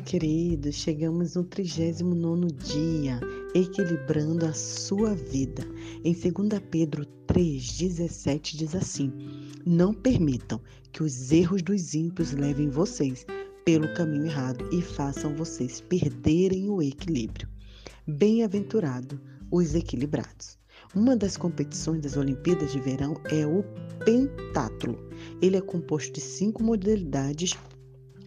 Olá, queridos! Chegamos no 39 dia, equilibrando a sua vida. Em 2 Pedro 3,17 diz assim: Não permitam que os erros dos ímpios levem vocês pelo caminho errado e façam vocês perderem o equilíbrio. Bem-aventurado os equilibrados. Uma das competições das Olimpíadas de Verão é o pentátulo. Ele é composto de cinco modalidades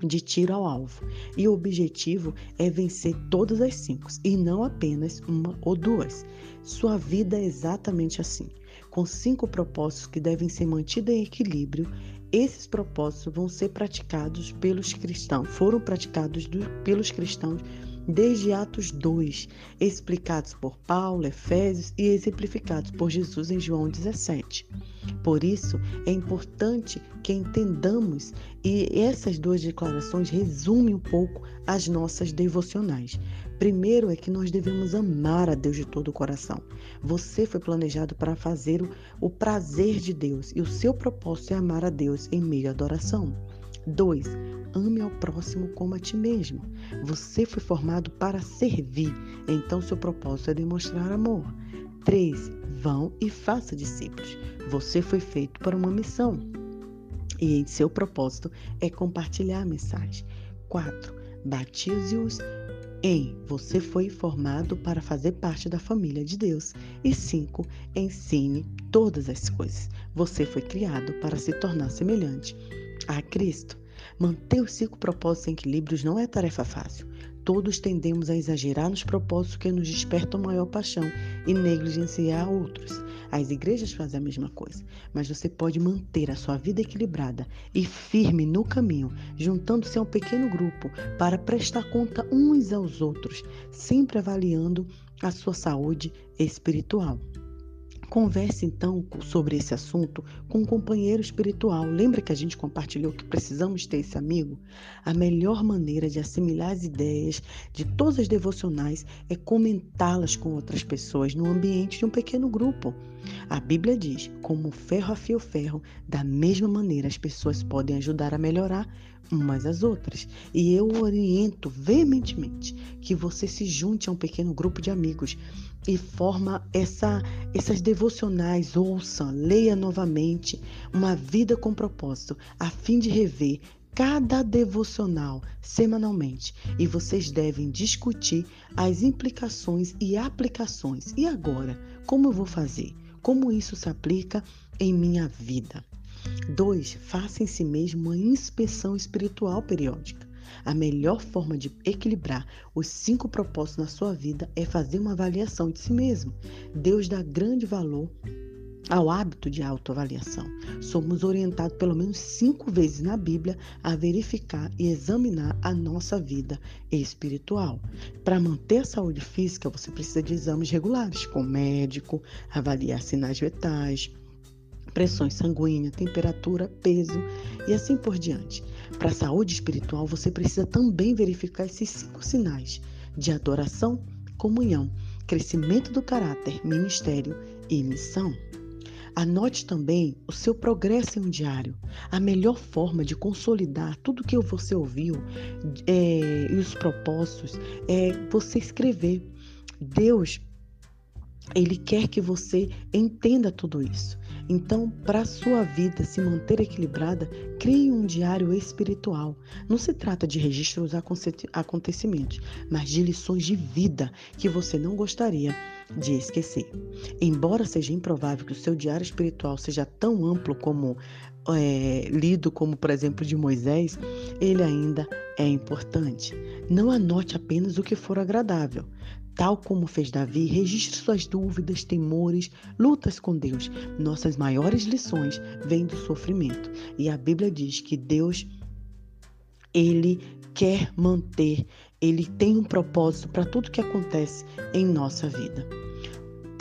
de tiro ao alvo. E o objetivo é vencer todas as cinco e não apenas uma ou duas. Sua vida é exatamente assim, com cinco propósitos que devem ser mantidos em equilíbrio. Esses propósitos vão ser praticados pelos cristãos, foram praticados do, pelos cristãos desde Atos 2, explicados por Paulo, Efésios e exemplificados por Jesus em João 17. Por isso, é importante que entendamos e essas duas declarações resumem um pouco as nossas devocionais. Primeiro é que nós devemos amar a Deus de todo o coração. Você foi planejado para fazer o, prazer de Deus e o seu propósito é amar a Deus em meio à adoração. 2. Ame ao próximo como a ti mesmo. Você foi formado para servir, então seu propósito é demonstrar amor. 3. Vão e faça discípulos. Você foi feito para uma missão e em seu propósito é compartilhar a mensagem. 4. Batize-os em você foi formado para fazer parte da família de Deus. E 5. Ensine todas as coisas. Você foi criado para se tornar semelhante a Cristo. Manter os cinco propósitos em equilíbrio não é tarefa fácil. Todos tendemos a exagerar nos propósitos que nos despertam maior paixão e negligenciar outros. As igrejas fazem a mesma coisa, mas você pode manter a sua vida equilibrada e firme no caminho, juntando-se a um pequeno grupo para prestar conta uns aos outros, sempre avaliando a sua saúde espiritual. Converse então sobre esse assunto com um companheiro espiritual. Lembra que a gente compartilhou que precisamos ter esse amigo? A melhor maneira de assimilar as ideias de todas as devocionais é comentá-las com outras pessoas no ambiente de um pequeno grupo. A Bíblia diz: como ferro afia o ferro, da mesma maneira as pessoas podem ajudar a melhorar umas às outras. E eu oriento veementemente que você se junte a um pequeno grupo de amigos e forma essa, essas devocionais, ouça, leia novamente uma vida com propósito, a fim de rever cada devocional semanalmente e vocês devem discutir as implicações e aplicações. E agora, como eu vou fazer? Como isso se aplica em minha vida? 2. Faça em si mesmo uma inspeção espiritual periódica. A melhor forma de equilibrar os cinco propósitos na sua vida é fazer uma avaliação de si mesmo. Deus dá grande valor ao hábito de autoavaliação. Somos orientados pelo menos cinco vezes na Bíblia a verificar e examinar a nossa vida espiritual. Para manter a saúde física, você precisa de exames regulares com médico, avaliar sinais vitais, pressão sanguínea, temperatura, peso e assim por diante. Para a saúde espiritual, você precisa também verificar esses cinco sinais de adoração, comunhão, crescimento do caráter, ministério e missão. Anote também o seu progresso em um diário. A melhor forma de consolidar tudo que você ouviu é, e os propósitos é você escrever. Deus, Ele quer que você entenda tudo isso. Então, para sua vida se manter equilibrada, crie um diário espiritual. Não se trata de registros acontecimentos, mas de lições de vida que você não gostaria de esquecer. Embora seja improvável que o seu diário espiritual seja tão amplo como é, lido como, por exemplo, de Moisés, ele ainda é importante. Não anote apenas o que for agradável. Tal como fez Davi, registre suas dúvidas, temores, lutas com Deus. Nossas maiores lições vêm do sofrimento. E a Bíblia diz que Deus, ele quer manter, ele tem um propósito para tudo que acontece em nossa vida.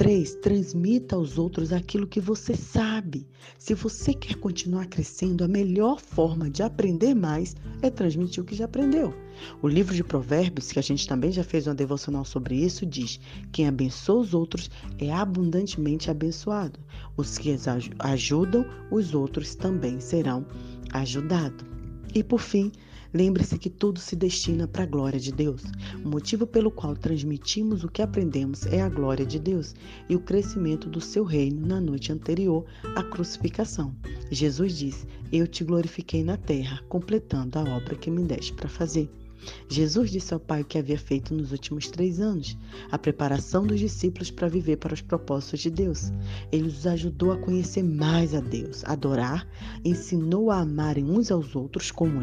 3. Transmita aos outros aquilo que você sabe. Se você quer continuar crescendo, a melhor forma de aprender mais é transmitir o que já aprendeu. O livro de Provérbios, que a gente também já fez uma devocional sobre isso, diz: Quem abençoa os outros é abundantemente abençoado. Os que ajudam os outros também serão ajudados. E por fim, Lembre-se que tudo se destina para a glória de Deus. O motivo pelo qual transmitimos o que aprendemos é a glória de Deus e o crescimento do seu reino na noite anterior à crucificação. Jesus diz: Eu te glorifiquei na terra, completando a obra que me deste para fazer. Jesus disse ao Pai o que havia feito nos últimos três anos, a preparação dos discípulos para viver para os propósitos de Deus. Ele os ajudou a conhecer mais a Deus, adorar, ensinou a amarem uns aos outros como um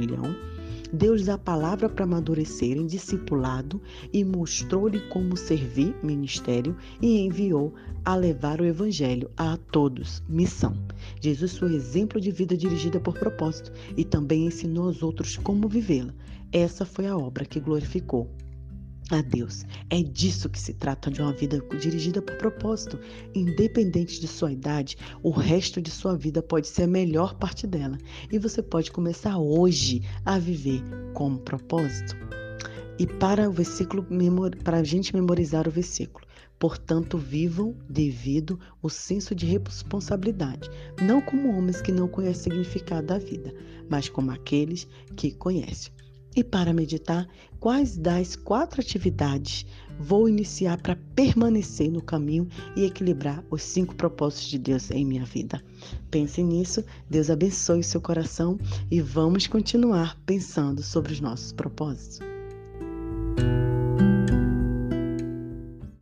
deu-lhes a palavra para amadurecerem, discipulado, e mostrou-lhe como servir, ministério, e enviou a levar o evangelho a todos, missão. Jesus foi exemplo de vida dirigida por propósito e também ensinou aos outros como vivê-la. Essa foi a obra que glorificou a Deus. É disso que se trata de uma vida dirigida por propósito. Independente de sua idade, o resto de sua vida pode ser a melhor parte dela. E você pode começar hoje a viver com propósito. E para o versículo, para a gente memorizar o versículo. Portanto, vivam devido o senso de responsabilidade, não como homens que não conhecem o significado da vida, mas como aqueles que conhecem. E para meditar, quais das quatro atividades vou iniciar para permanecer no caminho e equilibrar os cinco propósitos de Deus em minha vida? Pense nisso, Deus abençoe o seu coração e vamos continuar pensando sobre os nossos propósitos.